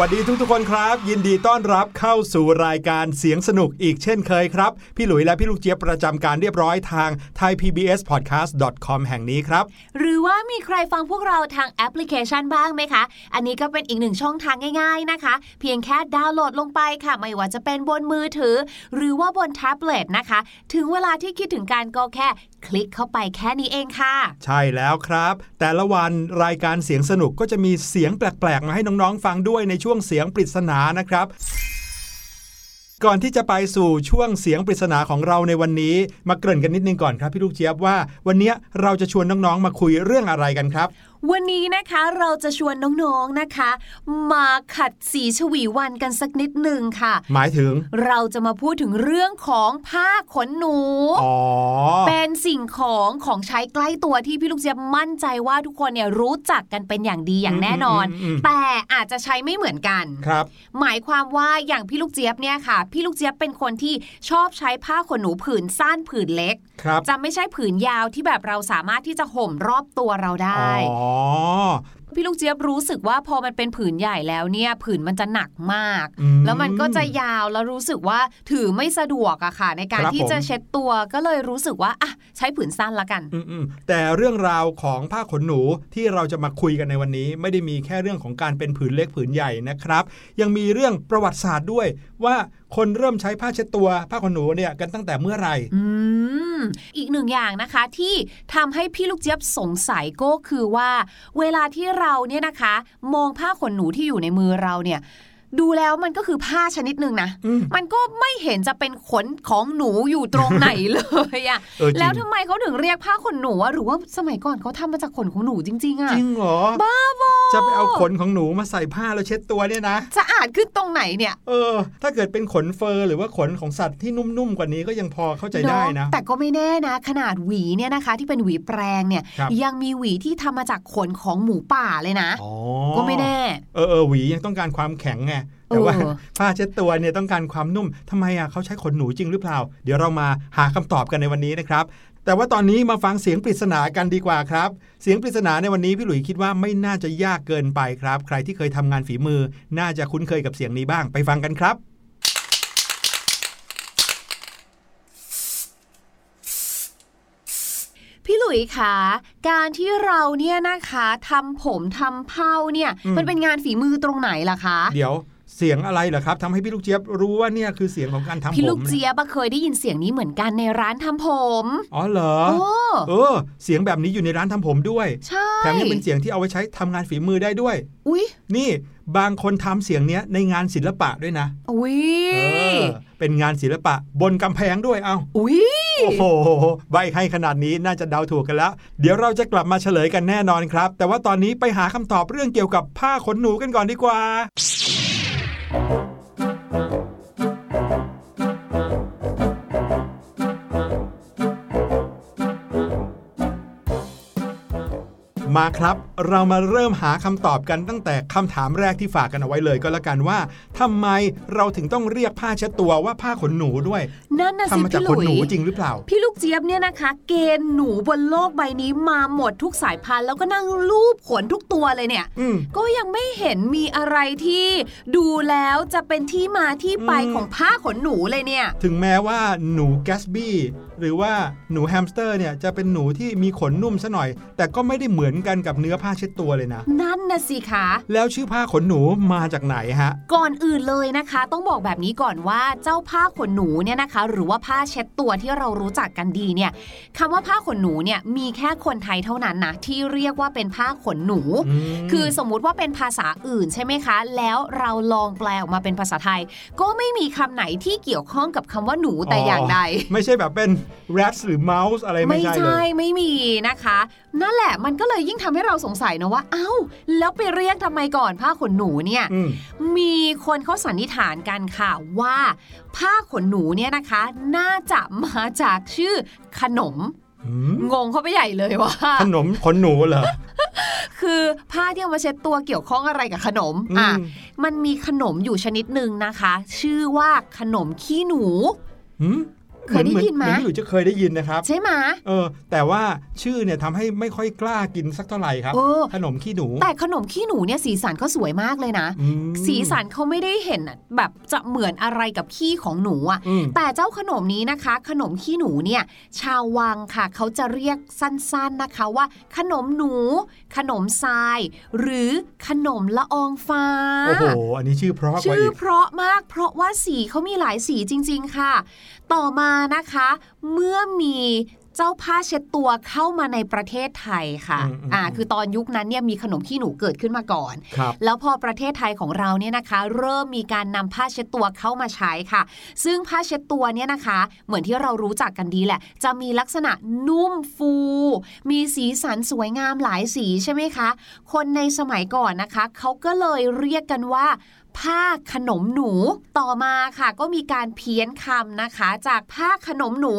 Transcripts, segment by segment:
วัสดีทุกๆคนครับ ยินดีต้อนรับเข้าสู่รายการเสียงสนุกอีกเช่นเคยครับ พี่หลุยและพี่ลูกเจี๊ยบประจำการเรียบร้อยทาง thaipbspodcast.com แห่งนี้ครับ หรือว่ามีใครฟังพวกเราทางแอปพลิเคชันบ้างไหมคะ อันนี้ก็เป็นอีกหนึ่งช่องทางง่ายๆนะคะ เพียงแค่ดาวน์โหลดลงไปค่ะ ไม่ว่าจะเป็นบนมือถือ หรือว่าบนแท็บเล็ตนะคะ ถึงเวลาที่คิดถึงการก็แค่ คลิกเข้าไปแค่นี้เองค่ะ ใช่แล้วครับ แต่ละวันรายการเสียงสนุกก็จะมีเสียงแปลกๆ มาให้น้องๆ ฟังด้วยในช่วงเสียงปริศนานะครับก่อนที่จะไปสู่ช่วงเสียงปริศนาของเราในวันนี้ มาเกริ่นกันนิดนึงก่อนครับพี่ลูกเจี๊ยบว่า วันนี้เราจะชวนน้องๆมาคุยเรื่องอะไรกันครับวันนี้นะคะเราจะชวนน้องๆนะคะ มาขัดสีชวีวันกันสักนิดหนึ่งค่ะ หมายถึง เราจะมาพูดถึงเรื่องของผ้าขนหนูอ๋อเป็นสิ่งของของใช้ใกล้ตัวที่พี่ลูกเจี๊ยบมั่นใจว่าทุกคนเนี่ยรู้จักกันเป็นอย่างดีอย่างแน่นอนอืมอืมอืมแต่อาจจะใช้ไม่เหมือนกันครับ หมายความว่าอย่างพี่ลูกเจี๊ยบเนี่ยค่ะ พี่ลูกเจี๊ยบเป็นคนที่ชอบใช้ผ้าขนหนูผืนสั้นผืนเล็ก ครับจะไม่ใช่ผืนยาวที่แบบเราสามารถที่จะห่มรอบตัวเราได้อ๋อพี่ลูกเจี๊ยบรู้สึกว่าพอมันเป็นผืนใหญ่แล้วเนี่ย ผืนมันจะหนักมากอืมแล้วมันก็จะยาวแล้วรู้สึกว่าถือไม่สะดวกอะค่ะ ในการครับที่จะผมเช็ดตัวก็เลยรู้สึกว่าอะใช้ผืนสั้นละกันอืมๆแต่เรื่องราวของผ้าขนหนูที่เราจะมาคุยกันในวันนี้ ไม่ได้มีแค่เรื่องของการเป็นผืนเล็กผืนใหญ่นะครับ ยังมีเรื่องประวัติศาสตร์ด้วยว่าคนเริ่มใช้ผ้าเช็ดตัวผ้าขนหนูเนี่ยกันตั้งแต่เมื่อไหร่อืมอีกหนึ่งอย่างนะคะที่ทำให้พี่ลูกเจี๊ยบสงสัยก็คือว่า เวลาที่เราเนี่ยนะคะ มองผ้าขนหนูที่อยู่ในมือเราเนี่ยดูแล้วมันก็คือผ้าชนิดหนึ่งนะอืมมันก็ไม่เห็นจะเป็นขนของหนูอยู่ตรงไหนเลยอะเออจริงแล้วทำไมเขาถึงเรียกผ้าขนหนูอะหรือว่าสมัยก่อนเขาทำมาจากขนของหนูจริง ๆอะจริงเหรอ บ้าบอจะไปเอาขนของหนูมาใส่ผ้าแล้วเช็ดตัวเนี่ยนะสะอา ดขึ้นตรงไหนเนี่ย เออ ถ้าเกิดเป็นขนเฟอร์หรือว่าขนของสัตว์ที่นุ่มๆกว่านี้ก็ยังพอเข้าใจได้นะเแต่ก็ไม่แน่นะ ขนาดหวีเนี่ยนะคะ ที่เป็นหวีแปรงเนี่ยครับยังมีหวีที่ทำมาจากขนของหมูป่าเลยนะอ๋อก็ไม่แน่ เออเออหวียังต้องการความแข็งไงแต่ว่าเออผ้าเช็ดตัวเนี่ยต้องการความนุ่มทำไมอะเขาใช้ขนหนูจริงหรือเปล่า เดี๋ยวเรามาหาคำตอบกันในวันนี้นะครับ แต่ว่าตอนนี้มาฟังเสียงปริศนากันดีกว่าครับ เสียงปริศนาในวันนี้พี่หลุยคิดว่าไม่น่าจะยากเกินไปครับ ใครที่เคยทำงานฝีมือ น่าจะคุ้นเคยกับเสียงนี้บ้างไปฟังกันครับ พี่หลุยคะการที่เราเนี่ยนะคะทำผมทำเผ้าเนี่ยอืมมันเป็นงานฝีมือตรงไหนล่ะคะ เดี๋ยว เสียงอะไรเหรอครับทำให้พี่ลูกเจี๊ยบรู้ว่าเนี่ยคือเสียงของการทำผมพี่ลูกนี่เจี๊ยบอะเคยได้ยินเสียงนี้เหมือนกันในร้านทำผมอ๋อเหรอโอ้เออ เสียงแบบนี้อยู่ในร้านทำผมด้วยใช่แถมยังเป็นเสียงที่เอาไว้ใช้ทำงานฝีมือได้ด้วย อุ้ยนี่บางคนทำเสียงเนี้ยในงานศิลปะด้วยนะอุ้ยเออเป็นงานศิลปะบนกำแพงด้วยเอาอุ้ยโอ้โหใบให้ขนาดนี้น่าจะเดาถูกกันแล้ว เดี๋ยวเราจะกลับมาเฉลยกันแน่นอนครับ แต่ว่าตอนนี้ไปหาคำตอบเรื่องเกี่ยวกับผ้าขนหนูกันก่อนดีกว่า Thank you. มาครับ เรามาเริ่มหาคำตอบกันตั้งแต่คำถามแรกที่ฝากกันเอาไว้เลยก็แล้วกันว่าทำไมเราถึงต้องเรียกผ้าเช็ดตัวว่าผ้าขนหนูด้วยนั่นน่ะทำสิมาจากพี่หขลุนหนูยจริงหรือเปล่า พี่ลูกเจี๊ยบเนี่ยนะคะ เกณฑ์หนูบนโลกใบนี้มาหมดทุกสายพันธุ์แล้วก็นั่งรูปขนทุกตัวเลยเนี่ยอืมก็ยังไม่เห็นมีอะไรที่ดูแล้วจะเป็นที่มาที่ไปอืมของผ้าขนหนูเลยเนี่ย ถึงแม้ว่าหนูแกสบี้หรือว่าหนูแฮมสเตอร์เนี่ยจะเป็นหนูที่มีขนนุ่มซะหน่อย แต่ก็ไม่ได้เหมือนกันกับเนื้อผ้าเช็ดตัวเลยนะ นั่นนะสิคะแล้วชื่อผ้าขนหนูมาจากไหนฮะ ก่อนอื่นเลยนะคะ ต้องบอกแบบนี้ก่อนว่าเจ้าผ้าขนหนูเนี่ยนะคะ หรือว่าผ้าเช็ดตัวที่เรารู้จักกันดีเนี่ยคำว่าผ้าขนหนูเนี่ยมีแค่คนไทยเท่านั้นนะที่เรียกว่าเป็นผ้าขนหนูอืมคือสมมุติว่าเป็นภาษาอื่นใช่ไหมคะ แล้วเราลองแปลออกมาเป็นภาษาไทย ก็ไม่มีคำไหนที่เกี่ยวข้องกับคำว่าหนูแต่อย่างใดไม่ใช่แบบเป็น rat หรือ mouse อะไรไม่ไม่ใช่เลใช่ยไม่มีนะคะ นั่นแหละมันก็เลยยิ่งทำให้เราสงสัยนะว่า เอ้า แล้วไปเรียกทำไมก่อนผ้าขนหนูเนี่ยอืมมีคนเขาสันนิษฐานกันค่ะว่า ผ้าขนหนูเนี่ยนะคะ น่าจะมาจากชื่อขนมอืมงงเข้าไปใหญ่เลยว่าขนมขนหนูเหรอ คือผ้าที่เอามาเช็ดตัวเกี่ยวข้องอะไรกับขนมอืมอะมันมีขนมอยู่ชนิดหนึ่งนะคะ ชื่อว่าขนมขี้หนูหืม เคยได้ยินไหมเหมือนพี่หลุยจะเคยได้ยินนะครับ ใช่ไหมเออ แต่ว่าชื่อเนี่ยทำให้ไม่ค่อยกล้ากินสักเท่าไหร่ครับเออขนมขี้หนู แต่ขนมขี้หนูเนี่ยสีสันก็สวยมากเลยนะอืมสีสันเขาไม่ได้เห็นแบบจะเหมือนอะไรกับขี้ของหนูอะอืมแต่เจ้าขนมนี้นะคะ ขนมขี้หนูเนี่ย ชาววังค่ะเขาจะเรียกสั้นๆนะคะว่า ขนมหนู ขนมทราย หรือขนมละอองฟ้า โอ้โห อันนี้ชื่อเพราะกว่าชื่ออีกเพราะมาก เพราะว่าสีเขามีหลายสีจริง ๆ ค่ะต่อมานะคะ เมื่อมีเจ้าผ้าเช็ดตัวเข้ามาในประเทศไทยค่ะอืมอืมอ่า คือตอนยุคนั้นเนี่ยมีขนมขี้หนูเกิดขึ้นมาก่อนครับแล้วพอประเทศไทยของเราเนี่ยนะคะ เริ่มมีการนำผ้าเช็ดตัวเข้ามาใช้ค่ะ ซึ่งผ้าเช็ดตัวเนี่ยนะคะ เหมือนที่เรารู้จักกันดีแหละ จะมีลักษณะนุ่มฟู มีสีสันสวยงามหลายสีใช่ไหมคะ คนในสมัยก่อนนะคะ เขาก็เลยเรียกกันว่า ผ้าขนมหนู ต่อมาค่ะ ก็มีการเพี้ยนคำนะคะ จากผ้าขนมหนู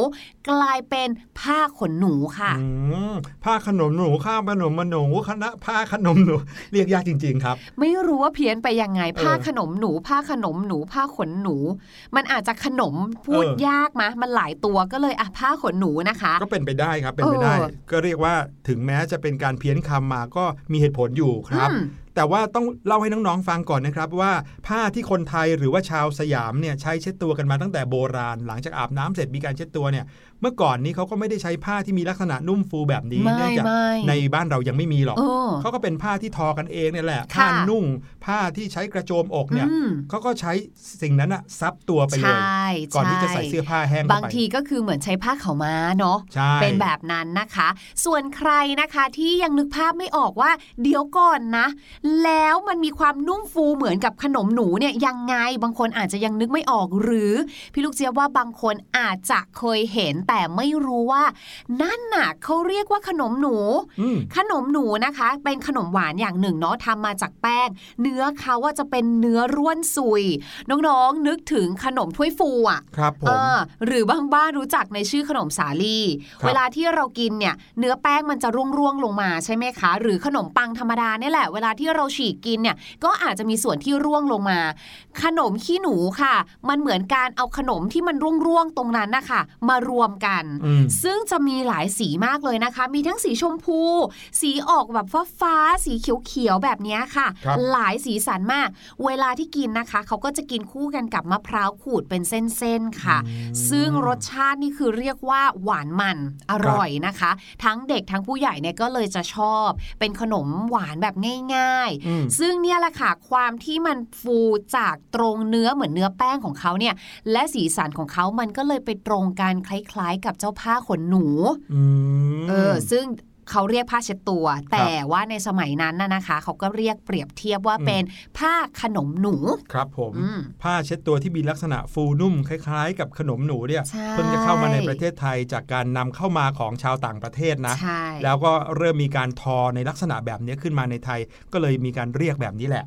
กลายเป็นผ้าขนหนูค่ะอืมผ้าขนมหนูข้าวขนมมะหนูคณะผ้าขนมหนู เรียกยากจริง ๆ ครับ ไม่รู้ว่าเพี้ยนไปยังไงเออผ้าขนมหนู ผ้าขนมหนู ผ้าขนหนู มันอาจจะขนมพูดเออยากมะมันหลายตัวก็เลยอะผ้าขนหนูนะคะ ก็เป็นไปได้ครับเป็นไปได้เออก็เรียกว่าถึงแม้จะเป็นการเพี้ยนคำมาก็มีเหตุผลอยู่ครับอืม แต่ว่าต้องเล่าให้น้องๆฟังก่อนนะครับว่าผ้าที่คนไทยหรือว่าชาวสยามเนี่ยใช้เช็ดตัวกันมาตั้งแต่โบราณ หลังจากอาบน้ำเสร็จมีการเช็ดตัวเนี่ยเมื่อก่อนนี้เขาก็ไม่ได้ใช้ผ้าที่มีลักษณะนุ่มฟูแบบนี้ไม่เนื่องจากไม่ในบ้านเรายังไม่มีหรอกเออเขาก็เป็นผ้าที่ทอกันเองเนี่ยแหละค่ะผ้านุ่ง ผ้าที่ใช้กระโจมอกเนี่ยอืมเขาก็ใช้สิ่งนั้นอะซับตัวไปใชเลย่ก่อนที่จะใส่เสื้อผ้าแห้งเข้บางไปทีก็คือเหมือนใช้ผ้าขาวม้าเนาะใช่เป็นแบบนั้นนะคะ ส่วนใครนะคะที่ยังนึกภาพไม่ออกว่าเดี๋ยวก่อนนะ แล้วมันมีความนุ่มฟูเหมือนกับขนมหนูเนี่ยยังไงบางคนอาจจะยังนึกไม่ออกหรือ พี่ลูกเจี๊ยบว่าบางคนอาจจะเคยเห็นแต่ไม่รู้ว่า นั่นน่ะเขาเรียกว่าขนมหนูอืมขนมหนูนะคะ เป็นขนมหวานอย่างหนึ่งเนาะทำมาจากแป้ง เนื้อเขาว่าจะเป็นเนื้อร่วนซุย น้องๆนึกถึงขนมถ้วยฟูอะครับผเอมอหรือบางบ้านรู้จักในชื่อขนมสาลี่ครับเวลาที่เรากินเนี่ย เนื้อแป้งมันจะร่วงๆลงมาใช่ไหมคะ หรือขนมปังธรรมดาเนี่ยแหละ เวลาที่เราฉีกกินเนี่ยก็อาจจะมีส่วนที่ร่วงลงมา ขนมขี้หนูค่ะ มันเหมือนการเอาขนมที่มันร่วงๆตรงนั้นนะคะมารวมกันอืมซึ่งจะมีหลายสีมากเลยนะคะ มีทั้งสีชมพู สีออกแบบฟ้าฟ้าๆสีเขียวๆแบบเนี้ยค่ะครับหลายสีสันมาก เวลาที่กินนะคะ เขาก็จะกินคู่กันกับมะพร้าวขูดเป็นเส้นๆค่ะ ซึ่งรสชาตินี่คือเรียกว่าหวานมันอร่อยนะคะ ทั้งเด็กทั้งผู้ใหญ่เนี่ยก็เลยจะชอบ เป็นขนมหวานแบบง่ายอืมๆซึ่งเนี่ยแหละค่ะความที่มันฟูจากตรงเนื้อเหมือนเนื้อแป้งของเขาเนี่ยและสีสันของเขามันก็เลยไปตรงกันคล้ายๆกับเจ้าผ้าขนหนูอืมเออ ซึ่งเขาเรียกผ้าเช็ดตัว แต่ว่าในสมัยนั้นน่ะนะคะ เขาก็เรียกเปรียบเทียบว่าอืมเป็นผ้าขนมหนู ครับผมอืมผ้าเช็ดตัวที่มีลักษณะฟูนุ่มคล้ายๆ กับขนมหนูเนี่ยใช่เพิ่งจะเข้ามาในประเทศไทยจากการนำเข้ามาของชาวต่างประเทศนะใช่แล้วก็เริ่มมีการทอในลักษณะแบบนี้ขึ้นมาในไทย ก็เลยมีการเรียกแบบนี้แหละ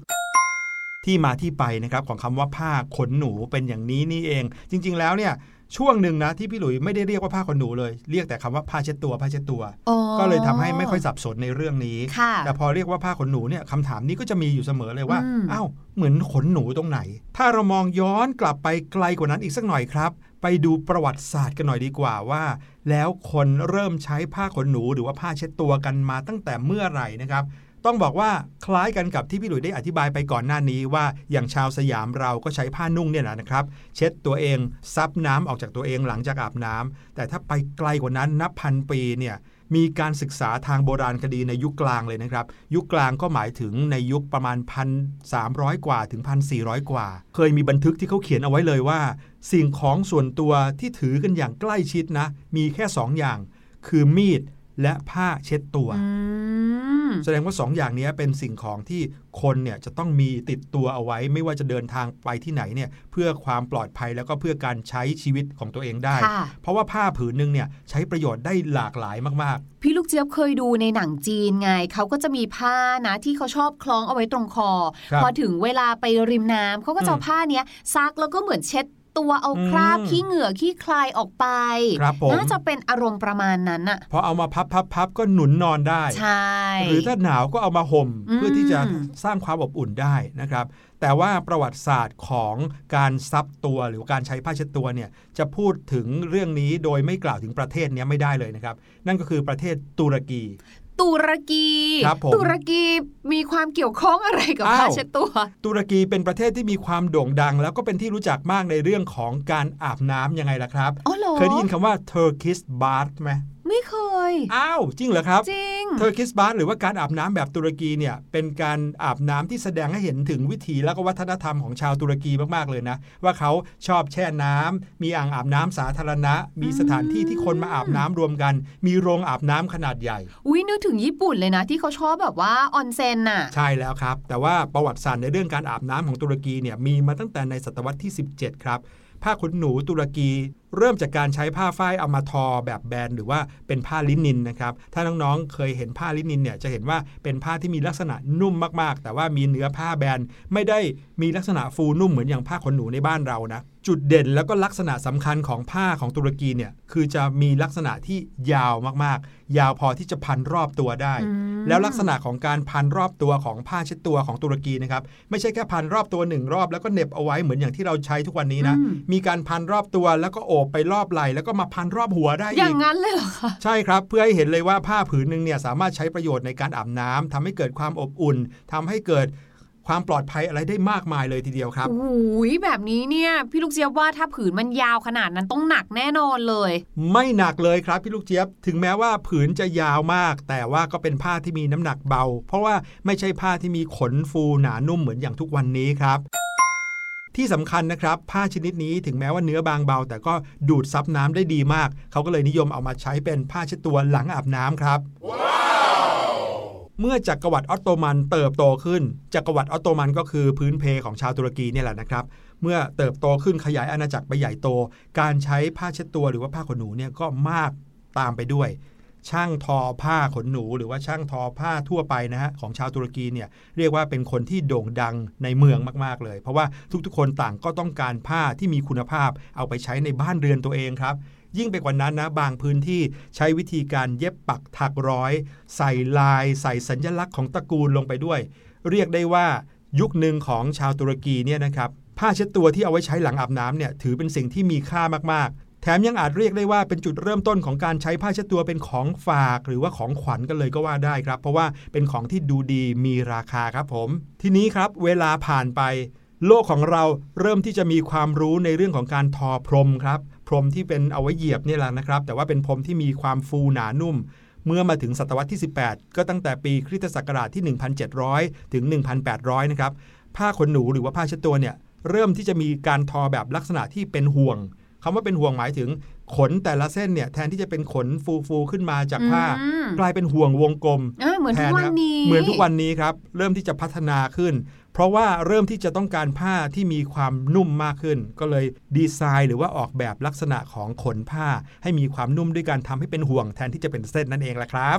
ที่มาที่ไปนะครับของคำว่าผ้าขนหนูเป็นอย่างนี้นี่เอง จริง ๆ แล้วเนี่ย ช่วงหนึ่งนะที่พี่หลุยไม่ได้เรียกว่าผ้าขนหนูเลย เรียกแต่คำว่าผ้าเช็ดตัวผ้าเช็ดตัวอ๋อก็เลยทำให้ไม่ค่อยสับสนในเรื่องนี้ค่ะแต่พอเรียกว่าผ้าขนหนูเนี่ยคำถามนี้ก็จะมีอยู่เสมอเลยว่าอืมอ้าวเหมือนขนหนูตรงไหน ถ้าเรามองย้อนกลับไปไกลกว่านั้นอีกสักหน่อยครับ ไปดูประวัติศาสตร์กันหน่อยดีกว่าว่า แล้วคนเริ่มใช้ผ้าขนหนูหรือว่าผ้าเช็ดตัวกันมาตั้งแต่เมื่อไหร่นะครับ ต้องบอกว่าคล้ายกันกับที่พี่หลุยได้อธิบายไปก่อนหน้านี้ว่าอย่างชาวสยามเราก็ใช้ผ้านุ่งเนี่ยนะครับ เช็ดตัวเองซับน้ำออกจากตัวเองหลังจากอาบน้ำแต่ถ้าไปไกลกว่านั้นนับพันปีเนี่ยมีการศึกษาทางโบราณคดีในยุคกลางเลยนะครับ ยุคกลางก็หมายถึงในยุคประมาณ 1,300 กว่าถึง 1,400 กว่า เคยมีบันทึกที่เขาเขียนเอาไว้เลยว่า สิ่งของส่วนตัวที่ถือกันอย่างใกล้ชิดนะ มีแค่ 2อย่าง คือมีด และผ้าเช็ดตัวอืมแสดงว่า2อย่างนี้เป็นสิ่งของที่คนเนี่ยจะต้องมีติดตัวเอาไว้ ไม่ว่าจะเดินทางไปที่ไหนเนี่ยเพื่อความปลอดภัยแล้วก็เพื่อการใช้ชีวิตของตัวเองได้ค่ะเพราะว่าผ้าผืนหนึ่งเนี่ยใช้ประโยชน์ได้หลากหลายมากพี่ลูกเจี๊ยบเคยดูในหนังจีนไงเขาก็จะมีผ้านะที่เขาชอบคล้องเอาไว้ตรงคอครับพอถึงเวลาไปริมน้ำเขาก็จะเอาอืมผ้าเนี้ยซักแล้วก็เหมือนเช็ด ตัวเอาคราบอืมขี้เหงื่อขี้คลายออกไปครับผมน่าจะเป็นอารมณ์ประมาณนั้นอะพอเอามาพับพับพับก็หนุนนอนได้ ใช่ หรือถ้าหนาวก็เอามาห่มอืมเพื่อที่จะสร้างความอบอุ่นได้นะครับ แต่ว่าประวัติศาสตร์ของการซับตัวหรือการใช้ผ้าเช็ดตัวเนี่ยจะพูดถึงเรื่องนี้โดยไม่กล่าวถึงประเทศเนี้ยไม่ได้เลยนะครับ นั่นก็คือประเทศตุรกี ตุรกีครับผมตุรกีมีความเกี่ยวข้องอะไรกับอ้าวผ้าเช็ดตัว ตุรกีเป็นประเทศที่มีความโด่งดัง แล้วก็เป็นที่รู้จักมากในเรื่องของการอาบน้ำยังไงล่ะครับอ๋อเหรอเคยได้ยินคำว่า Turkish bath ไหม ไม่เคย อ้าว จริงเหรอครับ จริง Turkish bath หรือว่าการอาบน้ำแบบตุรกีเนี่ย เป็นการอาบน้ำที่แสดงให้เห็นถึงวิถีแล้วก็วัฒนธรรมของชาวตุรกีมากๆเลยนะ ว่าเขาชอบแช่น้ำมีอ่างอาบน้ำสาธารณะ มีสถานที่ที่คนมาอาบน้ำรวมกัน มีโรงอาบน้ำขนาดใหญ่ อุ้ยนึกถึงญี่ปุ่นเลยนะที่เขาชอบแบบว่าออนเซ็นน่ะ ใช่แล้วครับ แต่ว่าประวัติศาสตร์ในเรื่องการอาบน้ำของตุรกีเนี่ยมีมาตั้งแต่ในศตวรรษที่ 17 ครับผ้าขนหนูตุรกี เริ่มจากการใช้ผ้าฝ้ายเอามาทอแบบแบนหรือว่าเป็นผ้าลินินนะครับ ถ้าน้องๆเคยเห็นผ้าลินินเนี่ยจะเห็นว่าเป็นผ้าที่มีลักษณะนุ่มมากๆ แต่ว่ามีเนื้อผ้าแบนไม่ได้มีลักษณะฟูนุ่มเหมือนอย่างผ้าขนหนูในบ้านเรานะ จุดเด่นแล้วก็ลักษณะสำคัญของผ้าของตุรกีเนี่ยคือจะมีลักษณะที่ยาวมากๆ ยาวพอที่จะพันรอบตัวได้อืมแล้วลักษณะของการพันรอบตัวของผ้าเช็ดตัวของตุรกีนะครับไม่ใช่แค่พันรอบตัวหนึ่งรอบแล้วก็เหน็บเอาไว้เหมือนอย่างที่เราใช้ทุกวันนี้นะอืมมีการพันรอบตัวแล้วก็โอบไปรอบไหล่แล้วก็มาพันรอบหัวได้ออีย่างกนั้นเลยเหรอคะใช่ครับเพื่อให้เห็นเลยว่าผ้าผืนหนึ่งเนี่ยสามารถใช้ประโยชน์ในการอาบน้ำทำให้เกิดความอบอุ่นทำให้เกิด ความปลอดภัยอะไรได้มากมายเลยทีเดียวครับโอ้ยแบบนี้เนี่ยพี่ลูกเจี๊ยบว่าถ้าผืนมันยาวขนาดนั้นต้องหนักแน่นอนเลย ไม่หนักเลยครับพี่ลูกเจี๊ยบถึงแม้ว่าผืนจะยาวมาก แต่ว่าก็เป็นผ้าที่มีน้ำหนักเบา เพราะว่าไม่ใช่ผ้าที่มีขนฟูหนานุ่มเหมือนอย่างทุกวันนี้ครับที่สำคัญนะครับ ผ้าชนิดนี้ถึงแม้ว่าเนื้อบางเบา แต่ก็ดูดซับน้ำได้ดีมาก เขาก็เลยนิยมเอามาใช้เป็นผ้าเช็ดตัวหลังอาบน้ำครับ เมื่อจักรวรรดิออตโตมันเติบโตขึ้น จักรวรรดิออตโตมันก็คือพื้นเพของชาวตุรกีเนี่ยแหละนะครับ เมื่อเติบโตขึ้นขยายอาณาจักรไปใหญ่โต การใช้ผ้าเช็ดตัวหรือว่าผ้าขนหนูเนี่ยก็มากตามไปด้วย ช่างทอผ้าขนหนู หรือว่าช่างทอผ้าทั่วไปนะฮะของชาวตุรกีเนี่ยเรียกว่าเป็นคนที่โด่งดังในเมืองมากๆเลย เพราะว่าทุกๆคนต่างก็ต้องการผ้าที่มีคุณภาพเอาไปใช้ในบ้านเรือนตัวเองครับ ยิ่งไปกว่านั้นนะบางพื้นที่ใช้วิธีการเย็บปักถักร้อย ใส่ลาย ใส่สัญลักษณ์ของตระกูลลงไปด้วย เรียกได้ว่ายุคหนึ่งของชาวตุรกีเนี่ยนะครับผ้าเช็ดตัวที่เอาไว้ใช้หลังอาบน้ำเนี่ยถือเป็นสิ่งที่มีค่ามากๆ แถมยังอาจเรียกได้ว่าเป็นจุดเริ่มต้นของการใช้ผ้าเช็ดตัวเป็นของฝาก หรือว่าของขวัญกันเลยก็ว่าได้ครับ เพราะว่าเป็นของที่ดูดีมีราคาครับผม ทีนี้ครับเวลาผ่านไป โลกของเราเริ่มที่จะมีความรู้ในเรื่องของการทอพรมครับพรมที่เป็นเอาไว้เหยียบเนี่ยแหละนะครับ แต่ว่าเป็นพรมที่มีความฟูหนานุ่ม เมื่อมาถึงศตวรรษที่ 18 ก็ตั้งแต่ปีคริสตศักราชที่ 1,700 ถึง 1,800 นะครับ ผ้าขนหนูหรือว่าผ้าเช็ดตัวเนี่ยเริ่มที่จะมีการทอแบบลักษณะที่เป็นห่วงคำว่าเป็นห่วงหมายถึงขนแต่ละเส้นเนี่ยแทนที่จะเป็นขนฟูๆขึ้นมาจากผ้าอืมกลายเป็นห่วงวงกลมอ่าเหมือนทุกวันแทะครับนี้เหมือนทุกวันนี้ครับ เริ่มที่จะพัฒนาขึ้น เพราะว่าเริ่มที่จะต้องการผ้าที่มีความนุ่มมากขึ้น ก็เลยดีไซน์หรือว่าออกแบบลักษณะของขนผ้า ให้มีความนุ่มด้วยการทำให้เป็นห่วงแทนที่จะเป็นเส้นนั่นเองแหละครับ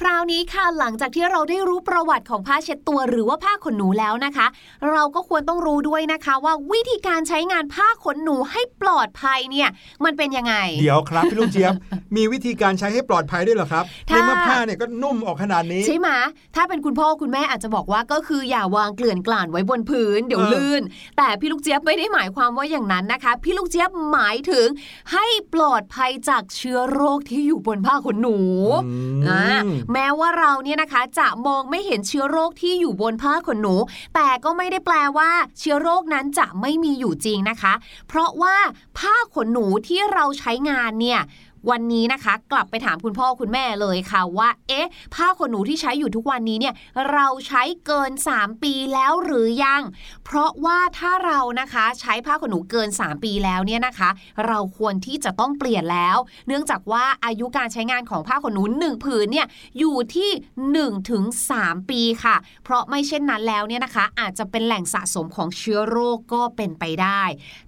คราวนี้ค่ะหลังจากที่เราได้รู้ประวัติของผ้าเช็ดตัวหรือว่าผ้าขนหนูแล้วนะคะ เราก็ควรต้องรู้ด้วยนะคะว่าวิธีการใช้งานผ้าขนหนูให้ปลอดภัยเนี่ยมันเป็นยังไง เดี๋ยวครับพี่ลูกเจี๊ยบ มีวิธีการใช้ให้ปลอดภัยด้วยเหรอครับในถ้าเมื่อผ้าเนี่ยก็นุ่มออกขนาดนี้ใช่ไหมถ้าเป็นคุณพ่อคุณแม่อาจจะบอกว่าก็คืออย่าวางเกลื่อนกล่านไว้บนพื้น เดี๋ยวเออลื่น แต่พี่ลูกเจี๊ยบไม่ได้หมายความว่าอย่างนั้นนะคะ พี่ลูกเจี๊ยบหมายถึงให้ปลอดภัยจากเชื้อโรคที่อยู่บนผ้าขนหนูอือ่ามแม้ว่าเราเนี่ยนะคะจะมองไม่เห็นเชื้อโรคที่อยู่บนผ้าขนหนู แต่ก็ไม่ได้แปลว่าเชื้อโรคนั้นจะไม่มีอยู่จริงนะคะ เพราะว่าผ้าขนหนูที่เราใช้งานเนี่ยวันนี้นะคะ กลับไปถามคุณพ่อคุณแม่เลยค่ะว่า เอ๊ะ ผ้าขนหนูที่ใช้อยู่ทุกวันนี้เนี่ย เราใช้เกิน 3 ปีแล้วหรือยัง เพราะว่าถ้าเรานะคะใช้ผ้าขนหนูเกิน 3 ปีแล้วเนี่ยนะคะ เราควรที่จะต้องเปลี่ยนแล้ว เนื่องจากว่าอายุการใช้งานของผ้าขนหนู1ผืนเนี่ยอยู่ที่1ถึง3ปีค่ะ เพราะไม่เช่นนั้นแล้วเนี่ยนะคะ อาจจะเป็นแหล่งสะสมของเชื้อโรคก็เป็นไปได้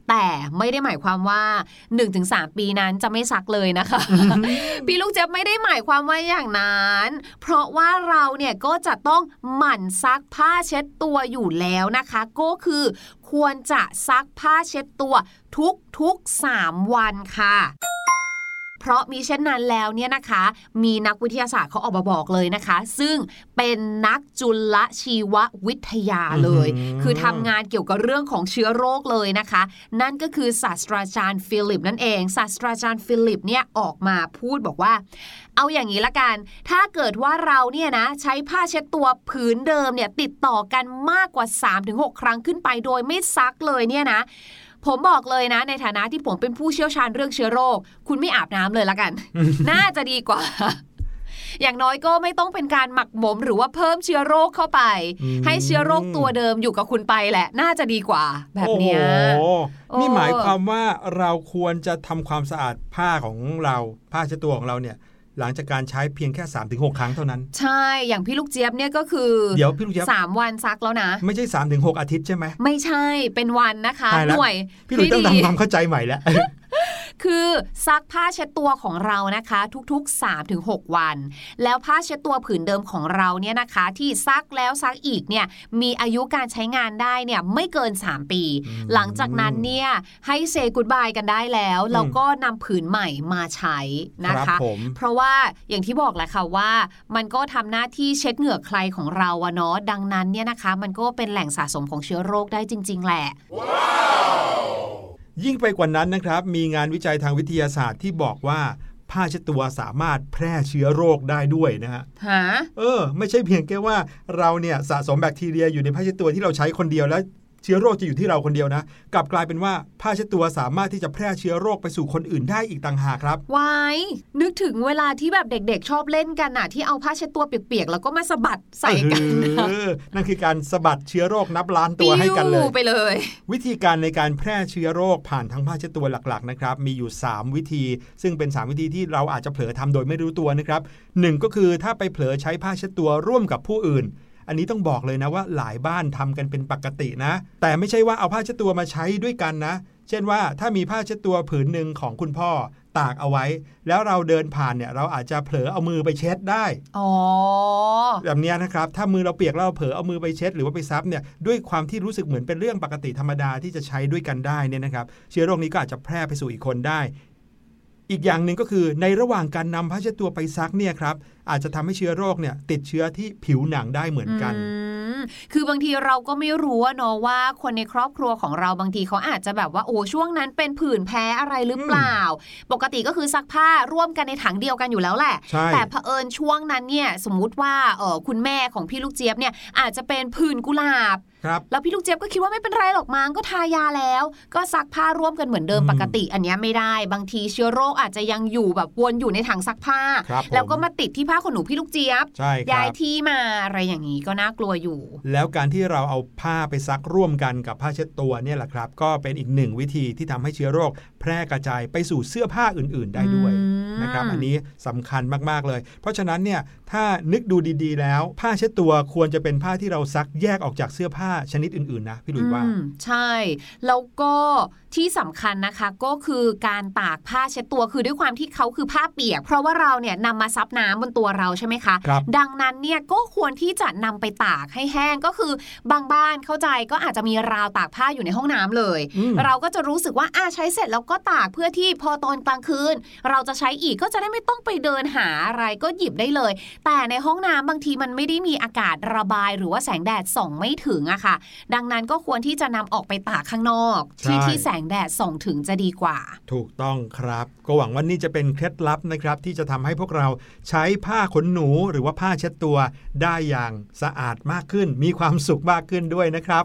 แต่ไม่ได้หมายความว่า 1-3 ปีนั้นจะไม่ซักเลยนะคะ พี่ลูกเจี๊ยบไม่ได้หมายความว่าอย่างนั้น เพราะว่าเราเนี่ยก็จะต้องหมั่นซักผ้าเช็ดตัวอยู่แล้วนะคะก็ก็คือ ควรจะซักผ้าเช็ดตัวทุกทุกๆ3 วันค่ะ เพราะมิเช่นนั้นแล้วเนี่ยนะคะ มีนักวิทยาศาสตร์เขาออกมาบอกเลยนะคะ ซึ่งเป็นนักจุลชีววิทยาเลยอืมคือทำงานเกี่ยวกับเรื่องของเชื้อโรคเลยนะคะ นั่นก็คือศาสตราจารย์ฟิลิปนั่นเองศาสตราจารย์ฟิลิปเนี่ยออกมาพูดบอกว่า เอาอย่างนี้ละกัน ถ้าเกิดว่าเราเนี่ยนะใช้ผ้าเช็ดตัวผืนเดิมเนี่ยติดต่อกันมากกว่า 3-6 ครั้งขึ้นไปโดยไม่ซักเลยเนี่ยนะ ผมบอกเลยนะ ในฐานะที่ผมเป็นผู้เชี่ยวชาญเรื่องเชื้อโรค คุณไม่อาบน้ำเลยละกัน น่าจะดีกว่า อย่างน้อยก็ไม่ต้องเป็นการหมักหมมหรือว่าเพิ่มเชื้อโรคเข้าไปอืมให้เชื้อโรคตัวเดิมอยู่กับคุณไปแหละ น่าจะดีกว่า แบบเนี้ยโอ้โหโอ้นี่หมายความว่าเราควรจะทำความสะอาดผ้าของเราผ้าเช็ดตัวของเราเนี่ย หลังจากการใช้เพียงแค่ 3-6 ครั้งเท่านั้น ใช่ อย่างพี่ลูกเจี๊ยบเนี่ยก็คือเดี๋ยวพี่ลูกเจี๊ยบสามวันซักแล้วนะ ไม่ใช่3-6อาทิตย์ใช่ไหมไม่ใช่เป็นวันนะคะตายหแล้วน่วยพี่หลุยต้องที่ดีทำความเข้าใจใหม่แล้ว คือซักผ้าเช็ดตัวของเรานะคะ ทุกๆ 3-6 วัน แล้วผ้าเช็ดตัวผืนเดิมของเราเนี่ยนะคะ ที่ซักแล้วซักอีกเนี่ยมีอายุการใช้งานได้เนี่ยไม่เกิน 3 ปีอืมหลังจากนั้นเนี่ยให้เซกูดบายกันได้แล้วแล้วก็นำผืนใหม่มาใช้นะครัคะบผมเพราะว่าอย่างที่บอกแหละค่ะว่ามันก็ทำหน้าที่เช็ดเหงื่อใครของเราอะเนาะดังนั้นเนี่ยนะคะ มันก็เป็นแหล่งสะสมของเชื้อโรคได้จริง ๆ แหละ ยิ่งไปกว่านั้นนะครับ มีงานวิจัยทางวิทยาศาสตร์ที่บอกว่าผ้าเช็ดตัวสามารถแพร่เชื้อโรคได้ด้วยนะฮะหาเออ ไม่ใช่เพียงแค่ว่าเราเนี่ยสะสมแบคทีเรียอยู่ในผ้าเช็ดตัวที่เราใช้คนเดียวแล้ว เชื้อโรคจะอยู่ที่เราคนเดียวนะ กลับกลายเป็นว่าผ้าเช็ดตัวสามารถที่จะแพร่เชื้อโรคไปสู่คนอื่นได้อีกต่างหากครับวายนึกถึงเวลาที่แบบเด็กๆ ชอบเล่นกันน่ะ ที่เอาผ้าเช็ดตัวเปียกๆ แล้วก็มาสะบัดใส่กันนะเออนั่นคือการสะบัดเชื้อโรคนับล้านตัวให้กันเลยปิ้วไปเลย วิธีการในการแพร่เชื้อโรคผ่านทางผ้าเช็ดตัวหลักๆนะครับมีอยู่ 3 วิธี ซึ่งเป็น 3 วิธีที่เราอาจจะเผลอทำโดยไม่รู้ตัวนะครับหนึ่งก็คือถ้าไปเผลอใช้ผ้าเช็ดตัวร่วมกับผู้อื่น อันนี้ต้องบอกเลยนะว่าหลายบ้านทำกันเป็นปกตินะ แต่ไม่ใช่ว่าเอาผ้าเช็ดตัวมาใช้ด้วยกันนะ เช่นว่าถ้ามีผ้าเช็ดตัวผืนหนึ่งของคุณพ่อตากเอาไว้ แล้วเราเดินผ่านเนี่ยเราอาจจะเผลอเอามือไปเช็ดได้อ๋อแบบเนี้ยนะครับ ถ้ามือเราเปียกแล้วเราเผลอเอามือไปเช็ด หรือว่าไปซับเนี่ยด้วยความที่รู้สึกเหมือนเป็นเรื่องปกติธรรมดาที่จะใช้ด้วยกันได้เนี่ยนะครับ เชื้อโรคนี้ก็อาจจะแพร่ไปสู่อีกคนได้ อีกอย่างหนึ่งก็คือในระหว่างการนำผ้าเช็ดตัวไปซักเนี่ยครับ อาจจะทำให้เชื้อโรคเนี่ยติดเชื้อที่ผิวหนังได้เหมือนกันอืมคือบางทีเราก็ไม่รู้อะเนาะว่าคนในครอบครัวของเราบางทีเขาอาจจะแบบว่าโอ้ช่วงนั้นเป็นผื่นแพ้อะไรหรือเปล่า ปกติก็คือซักผ้าร่วมกันในถังเดียวกันอยู่แล้วแหละใช่แต่เผอิญช่วงนั้นเนี่ยสมมุติว่าเออคุณแม่ของพี่ลูกเจี๊ยบเนี่ยอาจจะเป็นผื่นกุหลาบครับแล้วพี่ลูกเจี๊ยบก็คิดว่าไม่เป็นไรหรอกมั้งก็ทายาแล้ว ก็ซักผ้าร่วมกันเหมือนเดิมอืมปกติ อันเนี้ยไม่ได้ บางทีเชื้อโรคอาจจะยังอยู่แบบวนอยู่ในถังซักผ้าครับผมแล้วก็มาติดที่ผ้าขนหนูพี่ลูกเจี๊ยบใช่คย้ารัยบที่มาอะไรอย่างนี้ก็น่ากลัวอยู่ แล้วการที่เราเอาผ้าไปซักร่วมกันกับผ้าเช็ดตัวเนี่ยแหละครับ ก็เป็นอีกหนึ่งวิธีที่ทำให้เชื้อโรค แพร่กระจายไปสู่เสื้อผ้าอื่น ๆ ได้ด้วยอืมนะครับอันนี้สำคัญมากๆเลย เพราะฉะนั้นเนี่ยถ้านึกดูดีๆ แล้ว ผ้าเช็ดตัวควรจะเป็นผ้าที่เราซักแยกออกจากเสื้อผ้าชนิดอื่นๆนะพี่หลุยว่าอืมใช่ แล้วก็ที่สำคัญนะคะก็คือการตากผ้าเช็ดตัวคือด้วยความที่เขาคือผ้าเปียก เพราะว่าเราเนี่ยนำมาซับน้ำบนตัวเราใช่ไหมคะครับดังนั้นเนี่ยก็ควรที่จะนำไปตากให้แห้งก็คือบางบ้านเข้าใจก็อาจจะมีราวตากผ้าอยู่ในห้องน้ำเลยอืมเราก็จะรู้สึกว่าอ่าใช้เสร็จแล้วก็ตากเพื่อที่พอตอนกลางคืน เราจะใช้อีกก็จะได้ไม่ต้องไปเดินหาอะไรก็หยิบได้เลย แต่ในห้องน้ำบางทีมันไม่ได้มีอากาศระบายหรือว่าแสงแดดส่องไม่ถึงอะค่ะ ดังนั้นก็ควรที่จะนำออกไปตากข้างนอก ที่ใช่ที่แสงแดดส่องถึงจะดีกว่า ถูกต้องครับ ก็หวังว่านี่จะเป็นเคล็ดลับนะครับที่จะทำให้พวกเราใช้ผ้าขนหนูหรือว่าผ้าเช็ดตัวได้อย่างสะอาดมากขึ้น มีความสุขมากขึ้นด้วยนะครับ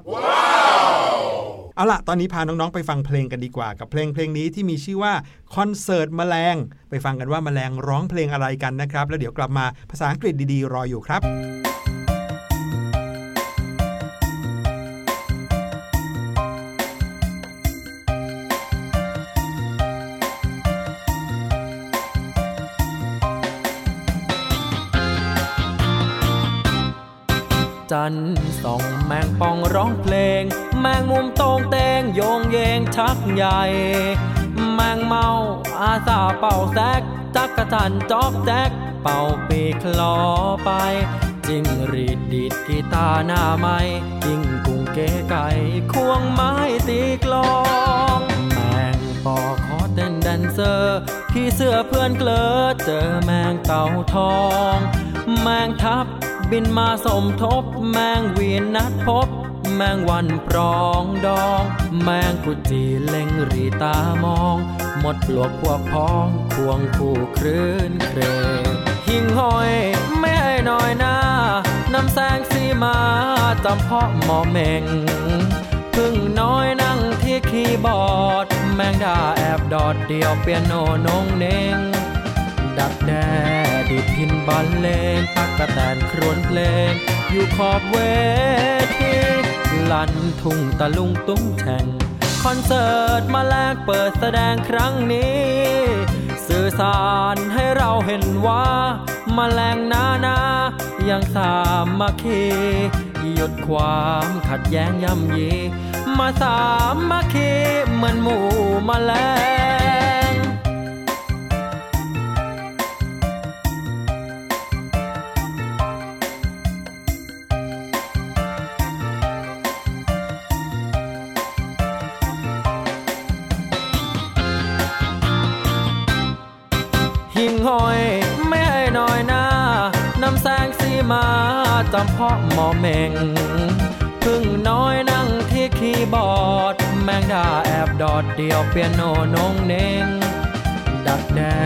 เอาล่ะ ตอนนี้พาน้อง ๆ ไปฟังเพลงกันดีกว่า กับเพลงเพลงนี้ที่มีชื่อว่าคอนเสิร์ตแมลง ไปฟังกันว่าแมลงร้องเพลงอะไรกันนะครับ แล้วเดี๋ยวกลับมาภาษาอังกฤษดี ๆ รออยู่ครับ ใหญ่ แมงเม่าอาสาเป่าแซกจักจั่นจอกแจ๊กเป่าปีกคลอไป จิ้งหรีดดีดกีตาร์หน้าไม้ยิงกุ้งเก๋ไก๋ควงไม้ตีกลองแมงปอขอเต้น dancer ผีเสื้อเพื่อนเกลอเจอแมงเต่าทอง แมงทับบินมาสมทบ แมงเวียนนัดพบ แมงวันปรองดอง แมงกุจีเล็งรีตามอง หมดปลวกพวกพ้องควงคู่คลื่นเครงหิ่งห้อยไม่ให้น้อยหน้านำแสงสีมาจำเพาะหมอเมงพึ่งน้อยนั่งที่คีย์บอร์ด แมงดาแอบดอดเดียวเปียโนนงเนงดักแด้ดิดพินบันเลงตักกะแตนครวนเพลง อยู่ขอบเวที ลันทุ่งตะลุงตุ้งแช่งคอนเสิร์ตมาแลกเปิดแสดงครั้งนี้ สื่อสารให้เราเห็นว่ามาแรงนานายังสามัคคีหยุดความขัดแย้งย่ำยี มาสามัคคีเหมือนหมู่มาแลง ห้อย ไม่ให้น้อยหน้านำแสงสีมาจำเพาะหมอเมงพึ่งน้อยนั่งที่คีย์บอร์ด แมงดาแอบดอดเดียวเปียโนนงเนงดักแด้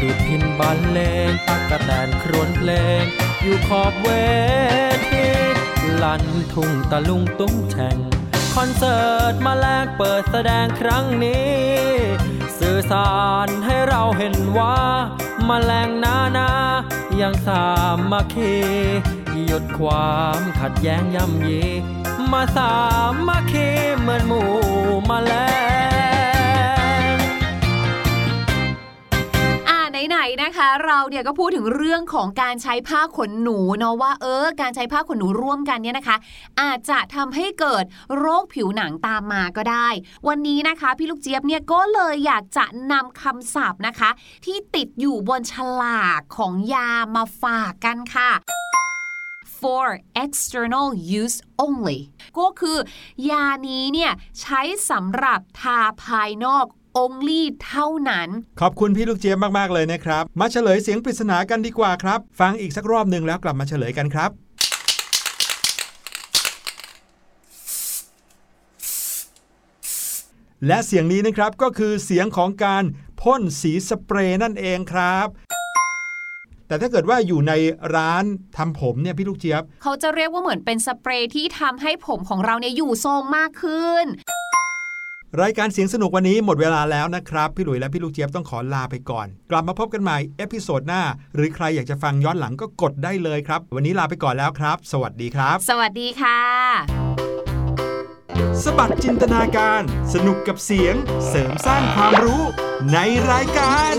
ดิดพินบันเลงตักกะแตนครวนเพลง อยู่ขอบเวทีลันทุ่งตะลุงตุ้งแช่งคอนเสิร์ตมาแลกเปิดแสดงครั้งนี้ สื่อสารให้เราเห็นว่า มาแรงนานายังสามัคคีหยุดความขัดแย้งย่ำยี มาสามัคคีเหมือนหมู่แมาแลง ไหนๆนะคะ เราเนี่ยก็พูดถึงเรื่องของการใช้ผ้าขนหนูเนาะว่าเออ การใช้ผ้าขนหนูร่วมกันเนี่ยนะคะ อาจจะทำให้เกิดโรคผิวหนังตามมาก็ได้ วันนี้นะคะพี่ลูกเจี๊ยบเนี่ยก็เลยอยากจะนำคำศัพท์นะคะ ที่ติดอยู่บนฉลากของยามาฝากกันค่ะ for external use only ก็คือยานี้เนี่ยใช้สำหรับทาภายนอก only เท่านั้น ขอบคุณพี่ลูกเจี๊ยบมากๆเลยนะครับ มาเฉลยเสียงปริศนากันดีกว่าครับ ฟังอีกสักรอบหนึ่งแล้วกลับมาเฉลยกันครับ และเสียงนี้นะครับก็คือเสียงของการพ่นสีสเปรย์นั่นเองครับ แต่ถ้าเกิดว่าอยู่ในร้านทำผมเนี่ยพี่ลูกเจี๊ยบ เขาจะเรียกว่าเหมือนเป็นสเปรย์ที่ทำให้ผมของเราเนี่ยอยู่ทรงมากขึ้น รายการเสียงสนุกวันนี้หมดเวลาแล้วนะครับ พี่หลุยและพี่ลูกเจี๊ยบต้องขอลาไปก่อน กลับมาพบกันใหม่ episode หน้า หรือใครอยากจะฟังย้อนหลังก็กดได้เลยครับ วันนี้ลาไปก่อนแล้วครับ สวัสดีครับ สวัสดีค่ะ สบัดจินตนาการ สนุกกับเสียง เสริมสร้างความรู้ในรายการ